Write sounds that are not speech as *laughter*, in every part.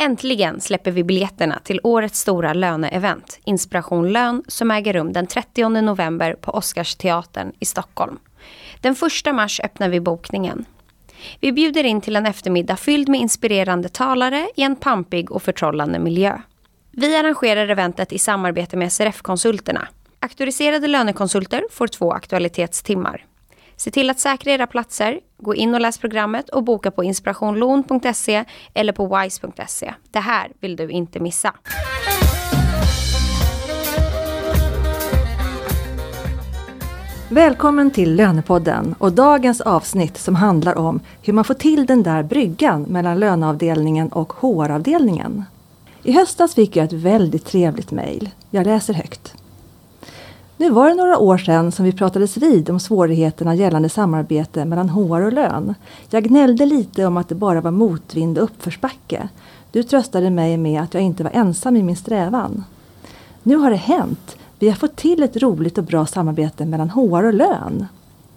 Äntligen släpper vi biljetterna till årets stora löneevent, Inspiration Lön, som äger rum den 30 november på Oscarsteatern i Stockholm. Den 1 mars öppnar vi bokningen. Vi bjuder in till en eftermiddag fylld med inspirerande talare i en pampig och förtrollande miljö. Vi arrangerar eventet i samarbete med SRF-konsulterna. Auktoriserade lönekonsulter får två aktualitetstimmar. Se till att säkra era platser, gå in och läs programmet och boka på inspirationlon.se eller på wise.se. Det här vill du inte missa. Välkommen till Lönepodden och dagens avsnitt som handlar om hur man får till den där bryggan mellan löneavdelningen och HR-avdelningen. I höstas fick jag ett väldigt trevligt mejl. Jag läser högt. Nu var det några år sedan som vi pratades vid om svårigheterna gällande samarbete mellan HR och lön. Jag gnällde lite om att det bara var motvind och uppförsbacke. Du tröstade mig med att jag inte var ensam i min strävan. Nu har det hänt. Vi har fått till ett roligt och bra samarbete mellan HR och lön.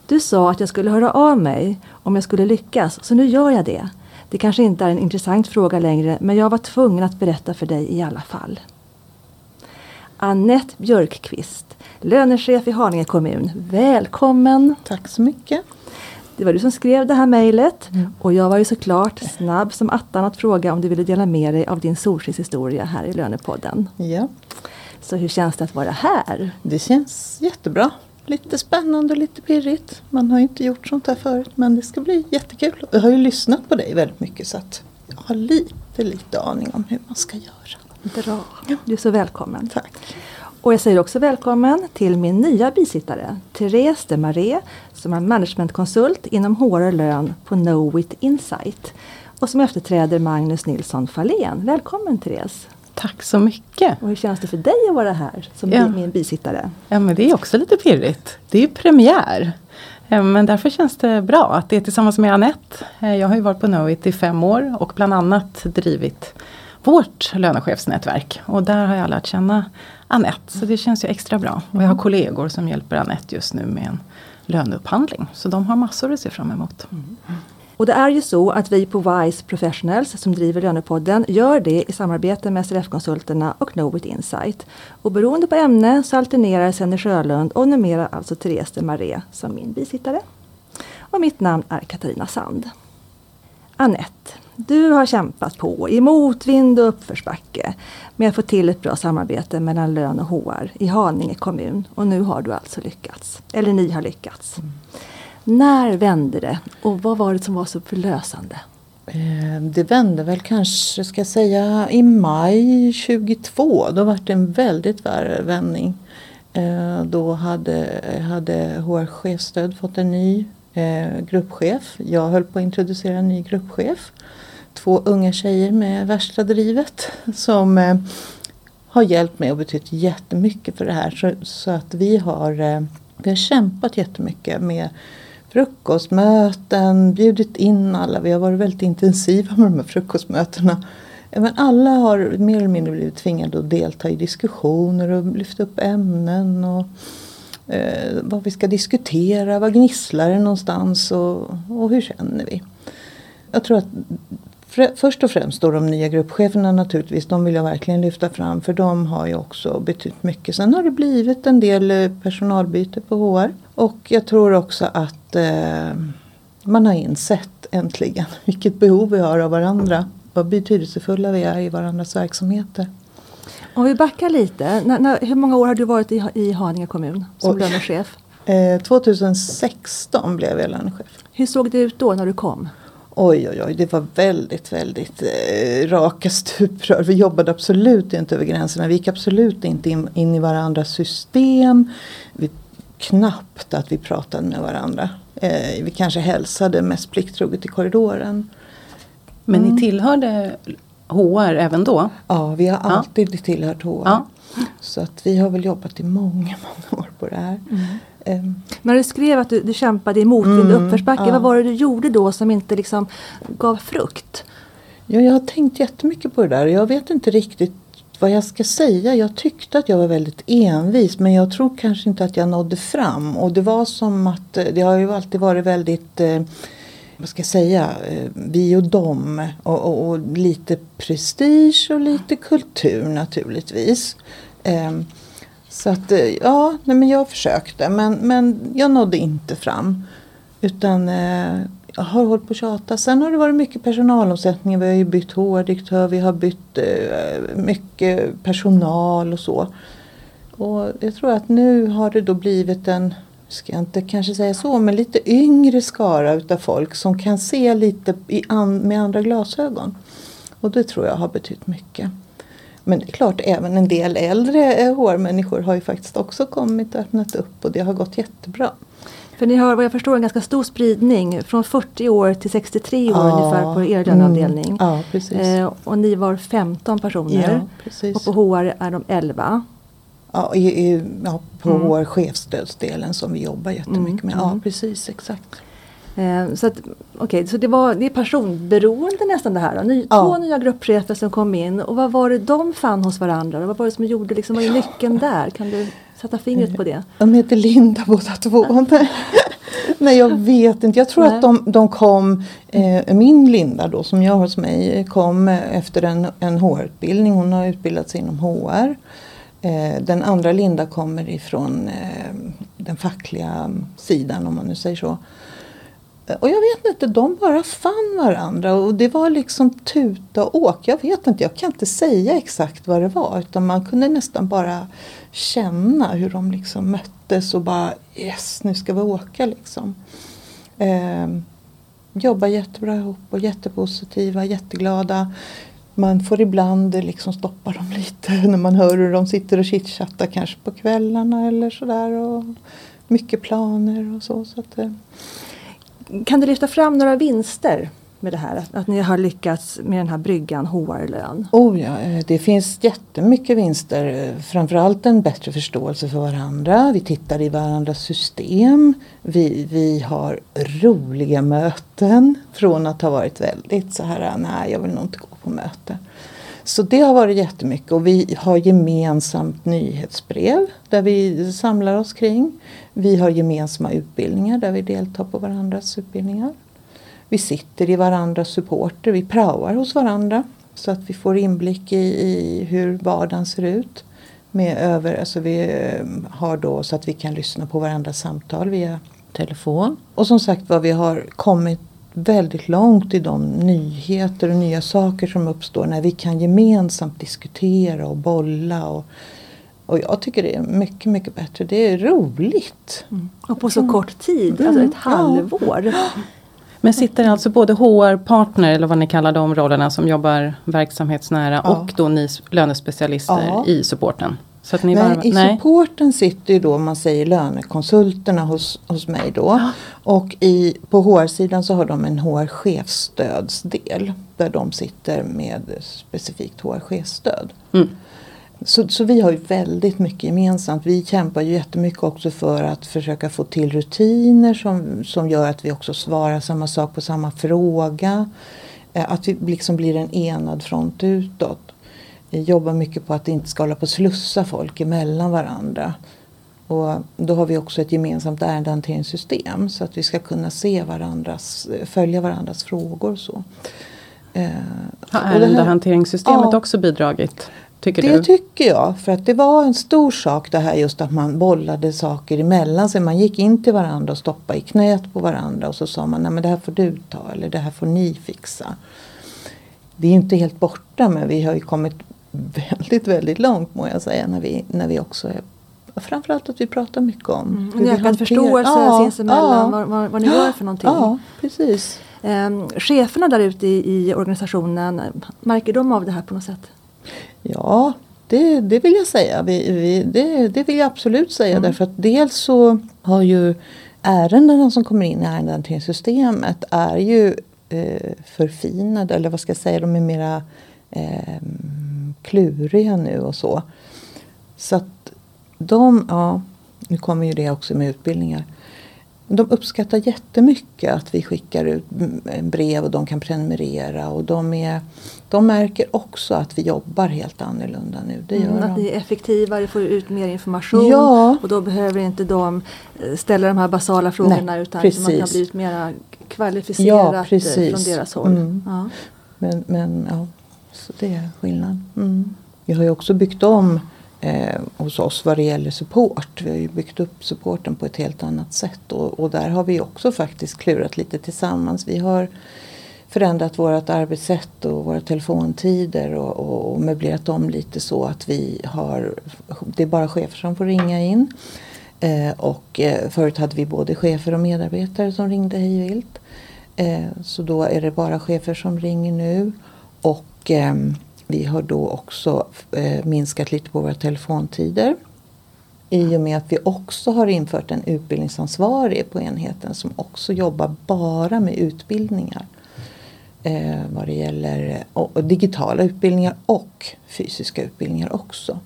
Du sa att jag skulle höra av mig om jag skulle lyckas, så nu gör jag det. Det kanske inte är en intressant fråga längre, men jag var tvungen att berätta för dig i alla fall. Annette Björkqvist, lönechef i Haninge kommun. Välkommen! Tack så mycket! Det var du som skrev det här mejlet mm. och jag var ju såklart snabb som attan att fråga om du ville dela med dig av din solskenshistoria här i Lönepodden. Ja. Så hur känns det att vara här? Det känns jättebra. Lite spännande och lite pirrigt. Man har inte gjort sånt här förut men det ska bli jättekul. Jag har ju lyssnat på dig väldigt mycket så att jag har lite, lite aning om hur man ska göra. Bra, du är så välkommen. Tack. Och jag säger också välkommen till min nya bisittare, Therese de Marais, som är managementkonsult inom HR och lön på Knowit Insight och som efterträder Magnus Nilsson Fahlén. Välkommen Therese! Tack så mycket! Och hur känns det för dig att vara här som ja. min bisittare? Ja men det är också lite pirrigt. Det är premiär. Eh, men därför känns det bra att det är tillsammans med Annette. Eh, jag har ju varit på Knowit i fem år och bland annat drivit vårt lönechefsnätverk. Och där har jag lärt känna Annette. Så det känns ju extra bra. Och jag har kollegor som hjälper Annette just nu med en löneupphandling. Så de har massor att se fram emot. Mm. Och det är ju så att vi på WISE Professionals som driver Lönepodden gör det i samarbete med SRF-konsulterna och Knowit Insight. Och beroende på ämne så alternerar Senny Sjölund och numera alltså Therese de Marais som min bisittare. Och mitt namn är Katarina Sand. Annette, du har kämpat på i motvind och uppförsbacke med att få till ett bra samarbete mellan lön och HR i Haninge kommun. Och nu har du alltså lyckats. Eller ni har lyckats. Mm. När vände det och vad var det som var så förlösande? Eh, det vände väl kanske, ska jag säga, i maj 22. Då var det en väldigt värre vändning. Eh, då hade, hade HR chefstöd fått en ny Eh, gruppchef. Jag höll på att introducera en ny gruppchef. Två unga tjejer med värsta drivet som eh, har hjälpt mig och betytt jättemycket för det här. Så, så att vi har, eh, vi har kämpat jättemycket med frukostmöten, bjudit in alla. Vi har varit väldigt intensiva med de här frukostmötena. Men alla har mer eller mindre blivit tvingade att delta i diskussioner och lyfta upp ämnen. och eh, Vad vi ska diskutera, vad gnisslar det någonstans och, och hur känner vi? Jag tror att Först och främst då de nya gruppcheferna naturligtvis, de vill jag verkligen lyfta fram för de har ju också betytt mycket. Sen har det blivit en del eh, personalbyte på HR och jag tror också att eh, man har insett äntligen *laughs* vilket behov vi har av varandra. Vad betydelsefulla vi är i varandras verksamheter. Om vi backar lite, när, när, hur många år har du varit i, i Haninge kommun som lönechef? Eh, 2016 blev jag lönechef. Hur såg det ut då när du kom? Oj, oj, oj, det var väldigt, väldigt eh, raka *laughs* stuprör. Vi jobbade absolut inte över gränserna. Vi gick absolut inte in, in i varandras system. Vi, knappt att vi pratade med varandra. Eh, vi kanske hälsade mest plikttroget i korridoren. Men mm. ni tillhörde HR även då? Ja, vi har alltid ja. tillhört HR. Ja. Så att vi har väl jobbat i många, *laughs* många år på det här. Mm. Um. När du skrev att du, du kämpade i motvind och mm, uppförsbacke, ja. vad var det du gjorde då som inte liksom gav frukt? Ja, jag har tänkt jättemycket på det där jag vet inte riktigt vad jag ska säga. Jag tyckte att jag var väldigt envis men jag tror kanske inte att jag nådde fram. Och det var som att det har ju alltid varit väldigt eh, vad ska jag säga, eh, vi och dem och, och, och lite prestige och lite kultur naturligtvis. Ehm, så att eh, ja, nej men jag försökte men, men jag nådde inte fram. Utan eh, jag har hållit på att tjata. Sen har det varit mycket personalomsättning. Vi har ju bytt HR-direktör, vi har bytt mycket personal och så. Och jag tror att nu har det då blivit en, ska jag inte kanske säga så, men lite yngre skara utav folk som kan se lite an, med andra glasögon. Och det tror jag har betytt mycket. Men det är klart, även en del äldre HR-människor har ju faktiskt också kommit och öppnat upp och det har gått jättebra. För ni har vad jag förstår en ganska stor spridning från 40 år till 63 år ja, ungefär på er löneavdelning. Mm, ja, precis. Eh, och ni var 15 personer. Ja. Och på HR är de 11. Ja, i, i, ja på mm. HR chefsstödsdelen som vi jobbar jättemycket mm, med. Ja mm. precis, exakt. Eh, så att, okay, så det, var, det är personberoende nästan det här. Då. Ny, ja. Två nya gruppchefer som kom in och vad var det de fann hos varandra? Vad var det som gjorde, liksom, vad är nyckeln där? Kan du sätta fingret på det? De heter Linda båda två. *laughs* Nej jag vet inte. Jag tror Nej. att de, de kom, eh, min Linda då som jag har hos mig kom efter en, en HR-utbildning. Hon har utbildat sig inom HR. Eh, den andra Linda kommer ifrån eh, den fackliga sidan om man nu säger så. Eh, och jag vet inte, de bara fann varandra och det var liksom tuta och åk. Jag vet inte, jag kan inte säga exakt vad det var utan man kunde nästan bara känna hur de liksom möttes och bara yes, nu ska vi åka liksom. Eh, jobbar jättebra ihop och jättepositiva, jätteglada. Man får ibland liksom stoppa dem lite *laughs* när man hör hur de sitter och chitchattar kanske på kvällarna eller sådär. Och mycket planer och så. så att, eh, kan du lyfta fram några vinster med det här? Att, att ni har lyckats med den här bryggan HR-lön? Oh ja, eh, det finns jättemycket vinster. Eh, framförallt en bättre förståelse för varandra. Vi tittar i varandras system. Vi, vi har roliga möten. Från att ha varit väldigt så här, ah, nej jag vill nog inte gå på möte. Så det har varit jättemycket och vi har gemensamt nyhetsbrev där vi samlar oss kring. Vi har gemensamma utbildningar där vi deltar på varandras utbildningar. Vi sitter i varandras supporter, vi praoar hos varandra så att vi får inblick i, i hur vardagen ser ut. Med över, alltså vi eh, har då så att vi kan lyssna på varandras samtal via telefon. Och som sagt vad vi har kommit väldigt långt i de nyheter och nya saker som uppstår när vi kan gemensamt diskutera och bolla. Och, och jag tycker det är mycket, mycket bättre. Det är roligt. Mm. Och på så mm. kort tid, alltså ett halvår. *gasps* *gasps* Men sitter alltså både HR-partner eller vad ni kallar de rollerna som jobbar verksamhetsnära ja. och då ni lönespecialister ja. i supporten? Så att ni Nej, var, i nej. supporten sitter ju då man säger lönekonsulterna hos, hos mig då. Ja. Och i, på HR-sidan så har de en HR-chefsstödsdel. Där de sitter med specifikt HR-chefsstöd. Mm. Så, så vi har ju väldigt mycket gemensamt. Vi kämpar ju jättemycket också för att försöka få till rutiner som, som gör att vi också svarar samma sak på samma fråga. Eh, att vi liksom blir en enad front utåt jobbar mycket på att inte ska hålla på och slussa folk emellan varandra. Och då har vi också ett gemensamt ärendehanteringssystem så att vi ska kunna se varandras, följa varandras frågor. och Så. Eh, har ärendehanteringssystemet ja, också bidragit? Tycker det du? tycker jag. För att det var en stor sak det här just att man bollade saker emellan sig. Man gick in till varandra och stoppade i knät på varandra och så sa man nej men det här får du ta eller det här får ni fixa. Det är inte helt borta men vi har ju kommit *laughs* väldigt, väldigt långt må jag säga när vi, när vi också är Framförallt att vi pratar mycket om mm, hur En ökad förståelse ja, sinsemellan ja, vad, vad, vad ni gör för någonting. Ja, precis. Eh, cheferna där ute i, i, organisationen, märker de av det här på något sätt? Ja, det, det vill jag säga. Vi, vi, det, det vill jag absolut säga. Mm. Därför att dels så har ju ärendena som kommer in i ärendehanteringssystemet är ju eh, förfinade. Eller vad ska jag säga, de är mera eh, kluriga nu och så. Så att de, ja, nu kommer ju det också med utbildningar. De uppskattar jättemycket att vi skickar ut brev och de kan prenumerera. Och de, är, de märker också att vi jobbar helt annorlunda nu. Det gör mm, att ni är effektivare, får ut mer information. Ja. Och då behöver inte de eh, ställa de här basala frågorna Nej, utan precis. man kan bli mer kvalificerat Ja, eh, från deras håll. Mm. Ja. Men, men ja, så det är skillnad. Mm. Vi har ju också byggt om eh, hos oss vad det gäller support. Vi har ju byggt upp supporten på ett helt annat sätt och, och där har vi också faktiskt klurat lite tillsammans. Vi har förändrat vårt arbetssätt och våra telefontider och, och, och möblerat om lite så att vi har, det är bara chefer som får ringa in. Eh, och eh, förut hade vi både chefer och medarbetare som ringde hej vilt. Eh, så då är det bara chefer som ringer nu. Och ehm, vi har då också eh, minskat lite på våra telefontider. I och med att vi också har infört en utbildningsansvarig på enheten som också jobbar bara med utbildningar. Eh, vad det gäller och, och digitala utbildningar och fysiska utbildningar också.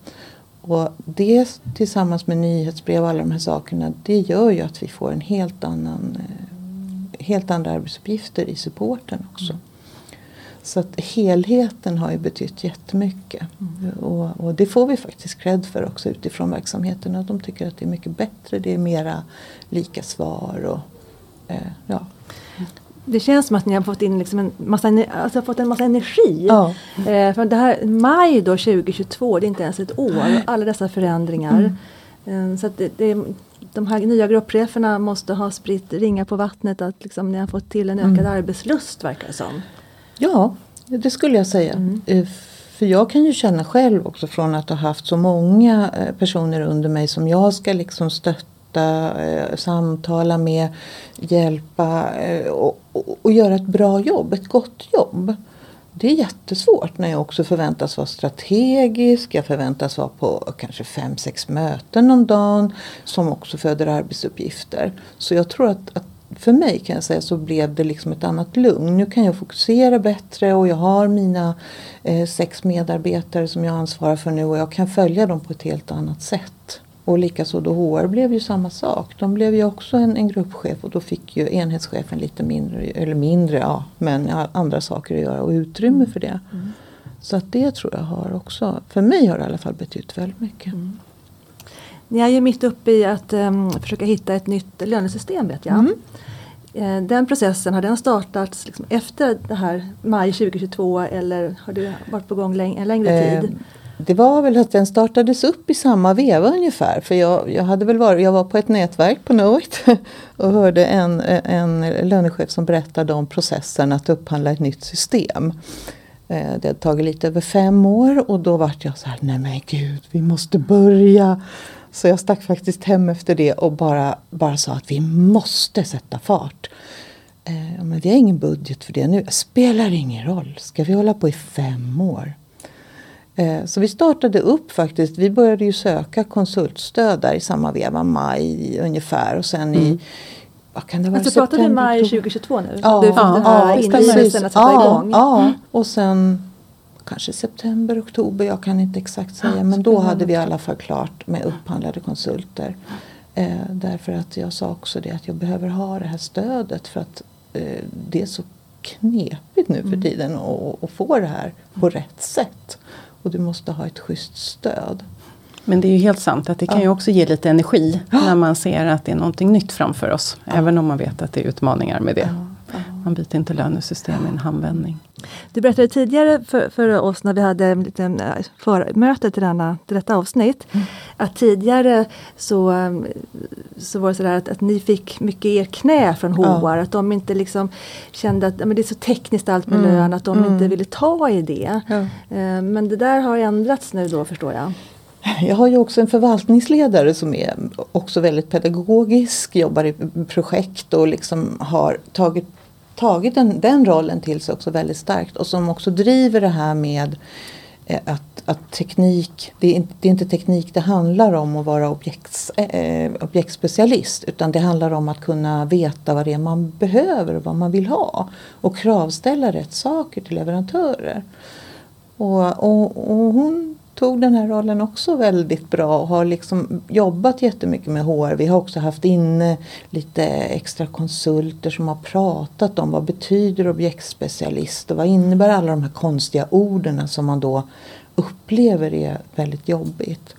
Och det tillsammans med nyhetsbrev och alla de här sakerna det gör ju att vi får en helt annan eh, helt andra arbetsuppgifter i supporten också. Mm. Så att helheten har ju betytt jättemycket. Och, och det får vi faktiskt cred för också utifrån verksamheten. Att de tycker att det är mycket bättre, det är mera lika svar och eh, ja. Det känns som att ni har fått in liksom en, massa, alltså fått en massa energi. Ja. Eh, för det här, maj då 2022, det är inte ens ett år. Alla dessa förändringar. Mm. Eh, så det, det, de här nya gruppreferna måste ha spritt ringar på vattnet att liksom ni har fått till en ökad Mm. arbetslust verkar det som. Ja, det skulle jag säga. Mm. Eh, För jag kan ju känna själv också från att ha haft så många eh, personer under mig som jag ska liksom stötta, eh, samtala med, hjälpa och, och, och göra ett bra jobb, ett gott jobb. Det är jättesvårt när jag också förväntas vara strategisk. Jag förväntas vara på kanske fem, sex möten om dagen som också föder arbetsuppgifter. Så jag tror att, att för mig kan jag säga så blev det liksom ett annat lugn. Nu kan jag fokusera bättre och jag har mina eh, sex medarbetare som jag ansvarar för nu och jag kan följa dem på ett helt annat sätt. Och likaså då HR blev ju samma sak. De blev ju också en, en gruppchef och då fick ju enhetschefen lite mindre, eller mindre ja, men andra saker att göra och utrymme för det. Så att det tror jag har också, för mig har det i alla fall betytt väldigt mycket. Ni är ju mitt uppe i att em, försöka hitta ett nytt lönesystem vet jag. Eh, Den processen, har den startats liksom efter det här maj 2022 eller har det varit på gång läng- en längre Eh, tid? Det var väl att den startades upp i samma veva ungefär. För jag, jag, hade väl varit, jag var på ett nätverk på Knowit *laughs* och hörde en, en lönechef som berättade om processen att upphandla ett nytt system. Eh, Det hade tagit lite över fem år och då vart jag så här, nej men gud, vi måste börja. Så jag stack faktiskt hem efter det och bara, bara sa att vi måste sätta fart. Eh, men vi har ingen budget för det nu. Spelar ingen roll. Ska vi hålla på i fem år? Eh, Så vi startade upp faktiskt. Vi började ju söka konsultstöd där i samma veva, maj ungefär. Och sen i, vad kan det vara? Alltså pratar vi maj oktober? 2022 nu? Ja, du fick ja, den här ja, stämmer. att sätta ja, igång? Ja, och sen kanske september, oktober, jag kan inte exakt säga. Men då hade vi i alla fall klart med upphandlade konsulter. Eh, därför att jag sa också det att jag behöver ha det här stödet för att eh, det är så knepigt nu för tiden att att få det här på rätt sätt. Och du måste ha ett schysst stöd. Men det är ju helt sant att det kan ju också ge lite energi när man ser att det är någonting nytt framför oss. Även om man vet att det är utmaningar med det. Man byter inte lönesystem i en handvändning. Du berättade tidigare för, för oss när vi hade liten eh, förmöte till, denna, till detta avsnitt. Mm. Att tidigare så, eh, så var det sådär att, att ni fick mycket i er knä från HR. Ja. Att de inte liksom kände att men det är så tekniskt allt med Mm, lön att de mm. inte ville ta i det. Ja. Eh, Men det där har ändrats nu då förstår jag. Jag har ju också en förvaltningsledare som är också väldigt pedagogisk, jobbar i projekt och liksom har tagit, tagit den, den rollen till sig också väldigt starkt och som också driver det här med eh, att, att teknik, det är, inte, det är inte teknik det handlar om att vara objekts, eh, objektspecialist utan det handlar om att kunna veta vad det är man behöver och vad man vill ha och kravställa rätt saker till leverantörer. Och, och, och hon tog den här rollen också väldigt bra och har liksom jobbat jättemycket med HR. Vi har också haft inne lite extra konsulter som har pratat om vad betyder objektspecialist och vad innebär alla de här konstiga orden som man då upplever är väldigt jobbigt.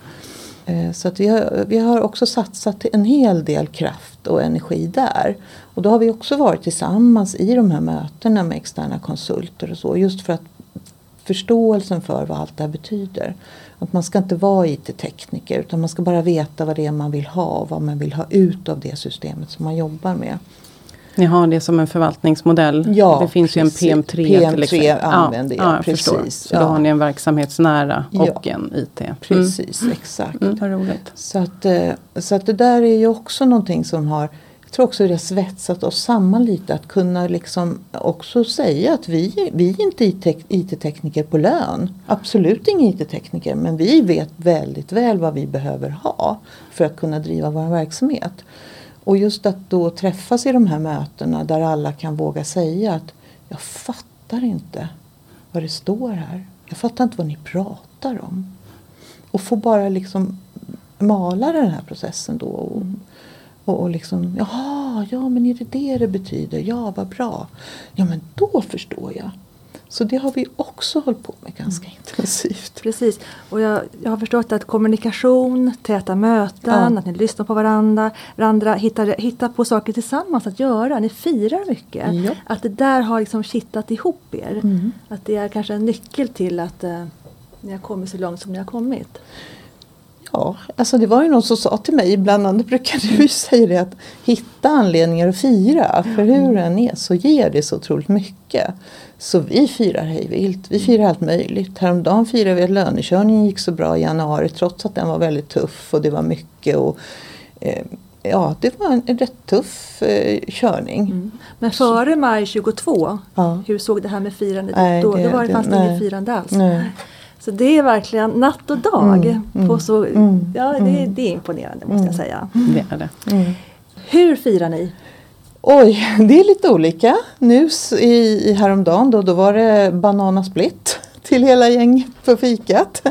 Eh, så att vi, har, vi har också satsat en hel del kraft och energi där. Och då har vi också varit tillsammans i de här mötena med externa konsulter och så. Just för att förståelsen för vad allt det här betyder. Att man ska inte vara IT-tekniker utan man ska bara veta vad det är man vill ha och vad man vill ha ut av det systemet som man jobbar med. Ni har det som en förvaltningsmodell? Ja, det finns precis. ju en PM3 PM3 till exempel. använder jag, ja, jag precis. Förstår. Så Ja. då har ni en verksamhetsnära och Ja. en IT. Mm. Precis, exakt. Mm, vad roligt. Så att, eh, så att det där är ju också någonting som har jag tror också det har svetsat oss samman lite att kunna liksom också säga att vi, vi är inte IT-tekniker på lön. Absolut inga IT-tekniker men vi vet väldigt väl vad vi behöver ha för att kunna driva vår verksamhet. Och just att då träffas i de här mötena där alla kan våga säga att jag fattar inte vad det står här. Jag fattar inte vad ni pratar om. Och få bara liksom mala den här processen då. Och, och, och liksom, jaha, ja men är det det det betyder? Ja, vad bra. Ja men då förstår jag. Så det har vi också hållit på med ganska intensivt. Precis. Och jag, jag har förstått att kommunikation, täta möten, Ja. att ni lyssnar på varandra, varandra hittar, hittar på saker tillsammans att göra. Ni firar mycket. Ja. Att det där har liksom kittat ihop er. Mm. Att det är kanske en nyckel till att eh, ni har kommit så långt som ni har kommit. Ja, alltså det var ju någon som sa till mig, bland annat brukar du säga det att hitta anledningar att fira. För hur det än är så ger det så otroligt mycket. Så vi firar hejvilt, vi firar allt möjligt. Häromdagen firade vi att lönekörningen gick så bra i januari trots att den var väldigt tuff och det var mycket. Och, eh, ja, det var en, en rätt tuff eh, körning. Men före maj 22, Ja. hur såg det här med firandet ut då? det- Det, var det fanns det inget firande alls. Nej. Så det är verkligen natt och dag. Mm, mm, på så, mm, ja, det, mm. det är imponerande måste jag säga. Det är det. Mm. Hur firar ni? Oj, det är lite olika. Nu i, i häromdagen då, då var det bananasplit till hela gänget på fikat.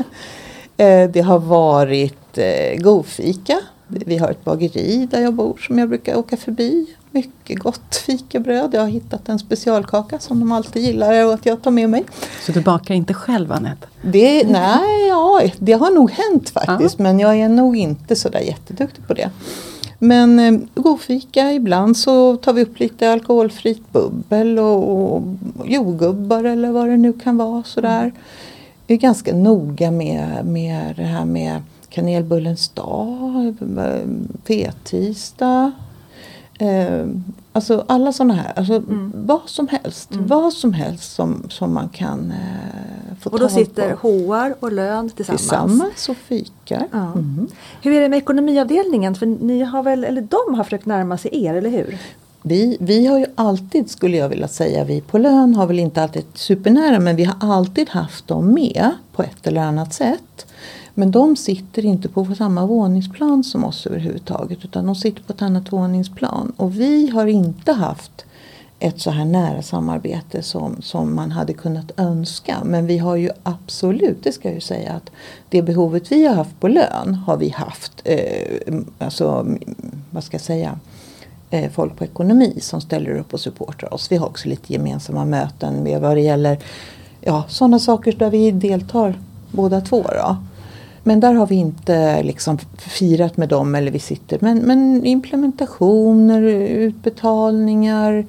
Eh, det har varit eh, godfika. Vi har ett bageri där jag bor som jag brukar åka förbi. Mycket gott fikabröd. Jag har hittat en specialkaka som de alltid gillar och att jag tar med mig. Så du bakar inte själv Anette? Det, nej, ja, det har nog hänt faktiskt men jag är nog inte sådär jätteduktig på det. Men eh, godfika, ibland så tar vi upp lite alkoholfritt bubbel och, och jordgubbar eller vad det nu kan vara sådär. Vi är ganska noga med, med det här med kanelbullens dag, eh, fettisdag. Eh, alltså alla sådana här, alltså Mm. vad som helst. Mm. Vad som helst som, som man kan eh, få Och då sitter på. HR och lön tillsammans. Tillsammans och fikar. Ja. Mm. Hur är det med ekonomiavdelningen? För ni har väl, eller de har försökt närma sig er, eller hur? Vi, vi har ju alltid, skulle jag vilja säga, vi på lön har väl inte alltid supernära men vi har alltid haft dem med på ett eller annat sätt. Men de sitter inte på samma våningsplan som oss överhuvudtaget utan de sitter på ett annat våningsplan. Och vi har inte haft ett så här nära samarbete som, som man hade kunnat önska. Men vi har ju absolut, det ska jag ju säga, att det behovet vi har haft på lön har vi haft, eh, alltså vad ska jag säga, eh, folk på ekonomi som ställer upp och supportar oss. Vi har också lite gemensamma möten med vad det gäller ja, sådana saker där vi deltar båda två. Då. Men där har vi inte liksom firat med dem eller vi sitter. Men, men implementationer, utbetalningar.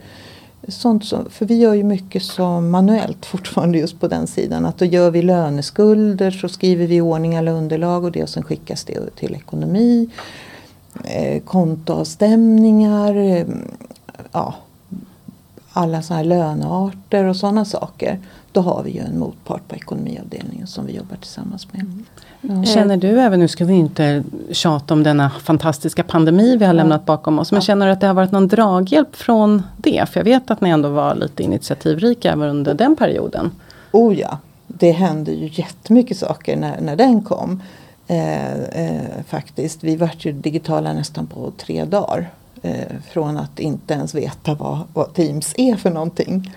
Sånt som, för vi gör ju mycket som manuellt fortfarande just på den sidan. Att då gör vi löneskulder så skriver vi i ordning alla underlag och det och sen skickas det till ekonomi. Eh, kontoavstämningar. Eh, ja, alla sådana här lönearter och sådana saker. Då har vi ju en motpart på ekonomiavdelningen som vi jobbar tillsammans med. Mm. Ja. Känner du även, nu ska vi inte tjata om denna fantastiska pandemi vi har lämnat bakom oss. Men känner du att det har varit någon draghjälp från det? För jag vet att ni ändå var lite initiativrika även under den perioden. Oh ja, det hände ju jättemycket saker när, när den kom. Eh, eh, faktiskt. Vi vart ju digitala nästan på tre dagar. Eh, från att inte ens veta vad, vad Teams är för någonting.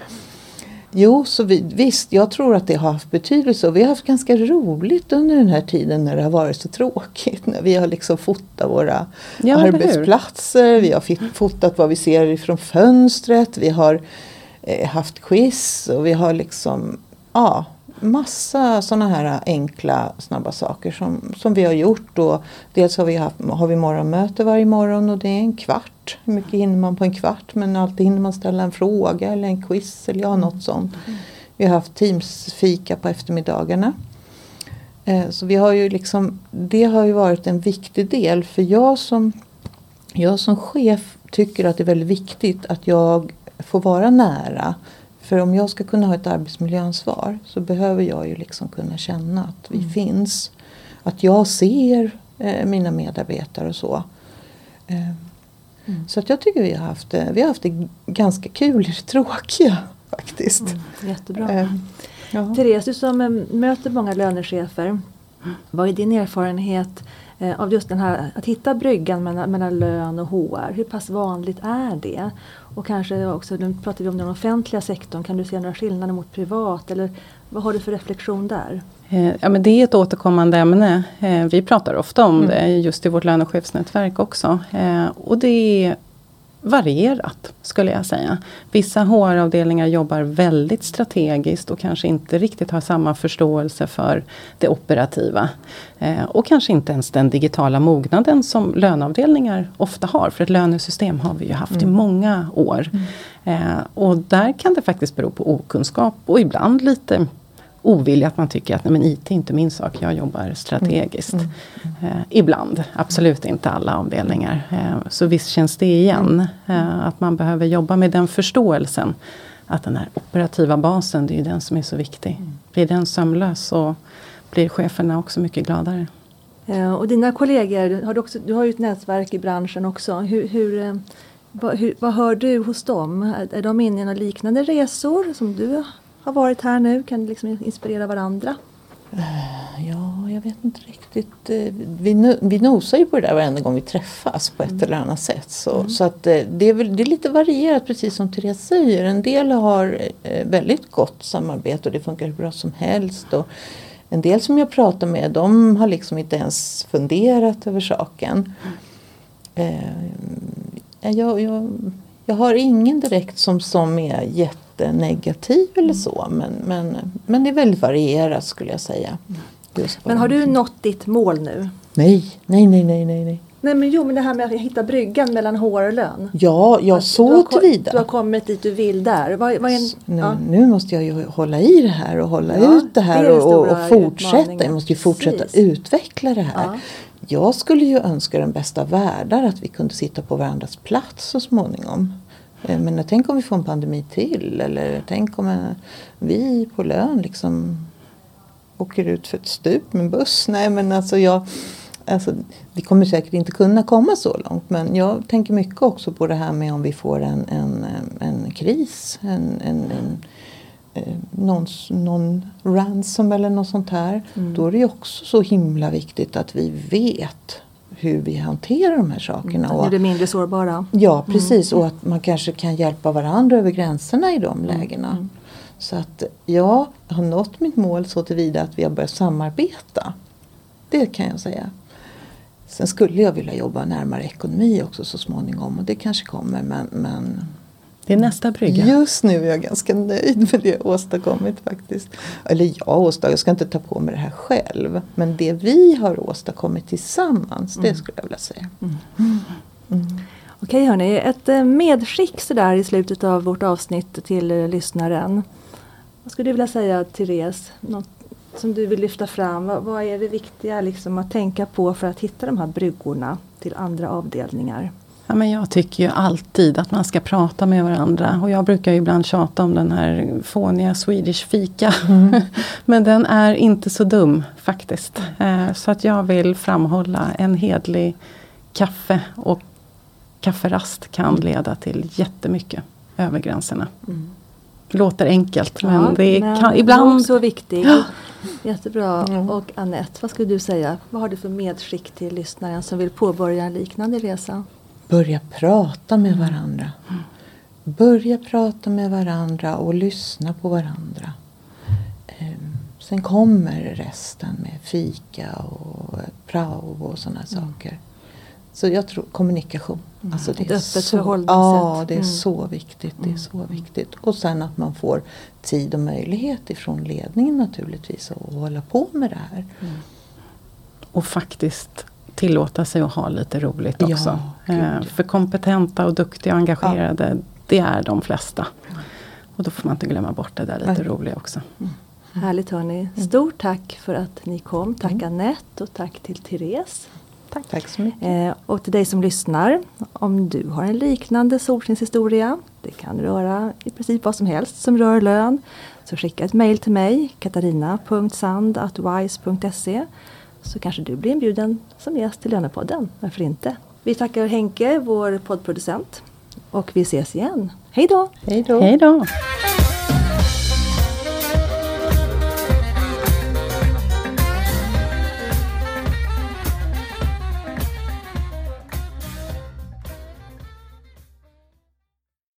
Jo, så vi, visst, jag tror att det har haft betydelse och vi har haft ganska roligt under den här tiden när det har varit så tråkigt. När vi har liksom fotat våra Ja, arbetsplatser, vi har fotat vad vi ser ifrån fönstret, vi har eh, haft quiz och vi har liksom, ja, massa sådana här enkla snabba saker som, som vi har gjort. Och dels har vi, haft, har vi morgonmöte varje morgon och det är en kvart. Hur mycket hinner man på en kvart? Men alltid hinner man ställa en fråga eller en quiz eller ja, något sånt. Vi har haft Teams-fika på eftermiddagarna. Eh, så vi har ju liksom, det har ju varit en viktig del för jag som, jag som chef tycker att det är väldigt viktigt att jag får vara nära. För om jag ska kunna ha ett arbetsmiljöansvar så behöver jag ju liksom kunna känna att vi mm. finns. Att jag ser eh, mina medarbetare och så. Eh, mm. Så att jag tycker vi har haft det, vi har haft det ganska kul i *laughs* det tråkiga faktiskt. Mm, jättebra. Eh, ja. Therese, du som eh, möter många lönechefer. Vad är din erfarenhet eh, av just den här att hitta bryggan mellan, mellan lön och HR? Hur pass vanligt är det? Och kanske också, nu pratar vi om den offentliga sektorn, kan du se några skillnader mot privat? Eller vad har du för reflektion där? Eh, ja, men det är ett återkommande ämne. Eh, vi pratar ofta om mm. det just i vårt lönechefsnätverk också. Eh, och det är varierat skulle jag säga. Vissa HR-avdelningar jobbar väldigt strategiskt och kanske inte riktigt har samma förståelse för det operativa. Eh, och kanske inte ens den digitala mognaden som löneavdelningar ofta har. För ett lönesystem har vi ju haft mm. i många år. Mm. Eh, och där kan det faktiskt bero på okunskap och ibland lite ovilja att man tycker att nej, men IT är inte min sak, jag jobbar strategiskt. Mm. Mm. Eh, ibland, absolut inte alla avdelningar. Eh, så visst känns det igen. Eh, att man behöver jobba med den förståelsen. Att den här operativa basen, det är den som är så viktig. Mm. Blir den sömlös så blir cheferna också mycket gladare. Eh, och dina kollegor, har du, också, du har ju ett nätverk i branschen också. Hur, hur, eh, vad, hur, vad hör du hos dem? Är, är de inne i några liknande resor som du har varit här nu? Kan liksom inspirera varandra? Eh, ja, jag vet inte riktigt. Eh, vi, vi nosar ju på det där varenda gång vi träffas på ett mm. eller annat sätt. Så, mm. så att eh, det är, väl, det är lite varierat precis som Therese säger. En del har väldigt gott samarbete och det funkar hur bra som helst. Och en del som jag pratar med de har liksom inte ens funderat över saken. Mm. Jag, jag, jag har ingen direkt som, som är jätte negativ eller mm. så. Men, men, men det är väldigt varierat skulle jag säga. men har du nått ditt mål nu? Nej, nej, nej, nej, nej. nej. Nej men jo men det här med att hitta bryggan mellan HR och lön. Ja, jag så tillvida. Du har kommit dit du vill där. Vad, vad en, nu, ja. nu, måste jag ju hålla i det här och hålla ja, ut det här det och, och, fortsätta. Jag måste ju fortsätta Precis. utveckla det här. Ja. Jag skulle ju önska den bästa världar att vi kunde sitta på varandras plats så småningom. Eh, men tänk om vi får en pandemi till eller tänk om vi på lön liksom åker ut för ett stup med buss. Nej men alltså jag Alltså, vi kommer säkert inte kunna komma så långt men jag tänker mycket också på det här med om vi får en, en, en kris. En, en, en, eh, någon, någon ransom eller något sånt här. Mm. Då är det också så himla viktigt att vi vet hur vi hanterar de här sakerna. Mm, är det mindre sårbara. Ja mm. precis mm. och att man kanske kan hjälpa varandra över gränserna i de mm. lägena. Mm. Så att jag har nått mitt mål så tillvida att vi har börjat samarbeta. Det kan jag säga. Sen skulle jag vilja jobba närmare ekonomi också så småningom och det kanske kommer men, men det är nästa brygga. Just nu är jag ganska nöjd med det jag åstadkommit faktiskt. Eller jag åstadkommit, jag ska inte ta på mig det här själv. Men det vi har åstadkommit tillsammans, mm. det skulle jag vilja säga. Mm. Mm. Okej hörni, ett eh, medskick sådär i slutet av vårt avsnitt till eh, lyssnaren. Vad skulle du vilja säga Therese? Något som du vill lyfta fram? Vad, vad är det viktiga liksom, att tänka på för att hitta de här bryggorna till andra avdelningar? Ja, men jag tycker ju alltid att man ska prata med varandra. Och jag brukar ju ibland tjata om den här fåniga Swedish fika. Mm. *laughs* men den är inte så dum faktiskt. Eh, så att jag vill framhålla en hedlig kaffe och kafferast kan leda till jättemycket över gränserna. Mm. Låter enkelt men ja, det men kan ibland... så viktigt. Jättebra. Mm. Och Annette, vad skulle du säga? Vad har du för medskick till lyssnaren som vill påbörja en liknande resa? Börja prata med mm. varandra. Börja prata med varandra och lyssna på varandra. Ehm, sen kommer resten med fika och prao och sådana mm. saker. Så jag tror kommunikation. Mm. Alltså det Ett är öppet så, förhållningssätt. Ja, det är Mm. så viktigt. Det är så viktigt. Och sen att man får tid och möjlighet ifrån ledningen naturligtvis att hålla på med det här. Och faktiskt tillåta sig att ha lite roligt Ja, också. gud, Eh, ja. För kompetenta och duktiga och engagerade, det är de flesta. Och då får man inte glömma bort det där lite Nej. roliga också. Härligt hörni. Stort tack för att ni kom. Tack Anette och tack till Therese. Tack, Tack så mycket. Eh, och till dig som lyssnar, om du har en liknande solskenshistoria, det kan röra i princip vad som helst som rör lön, så skicka ett mejl till mig, katarina.sand.wise.se så kanske du blir inbjuden som gäst till Lönepodden, varför inte? Vi tackar Henke, vår poddproducent, och vi ses igen. Hej då! Hej då. Hej då!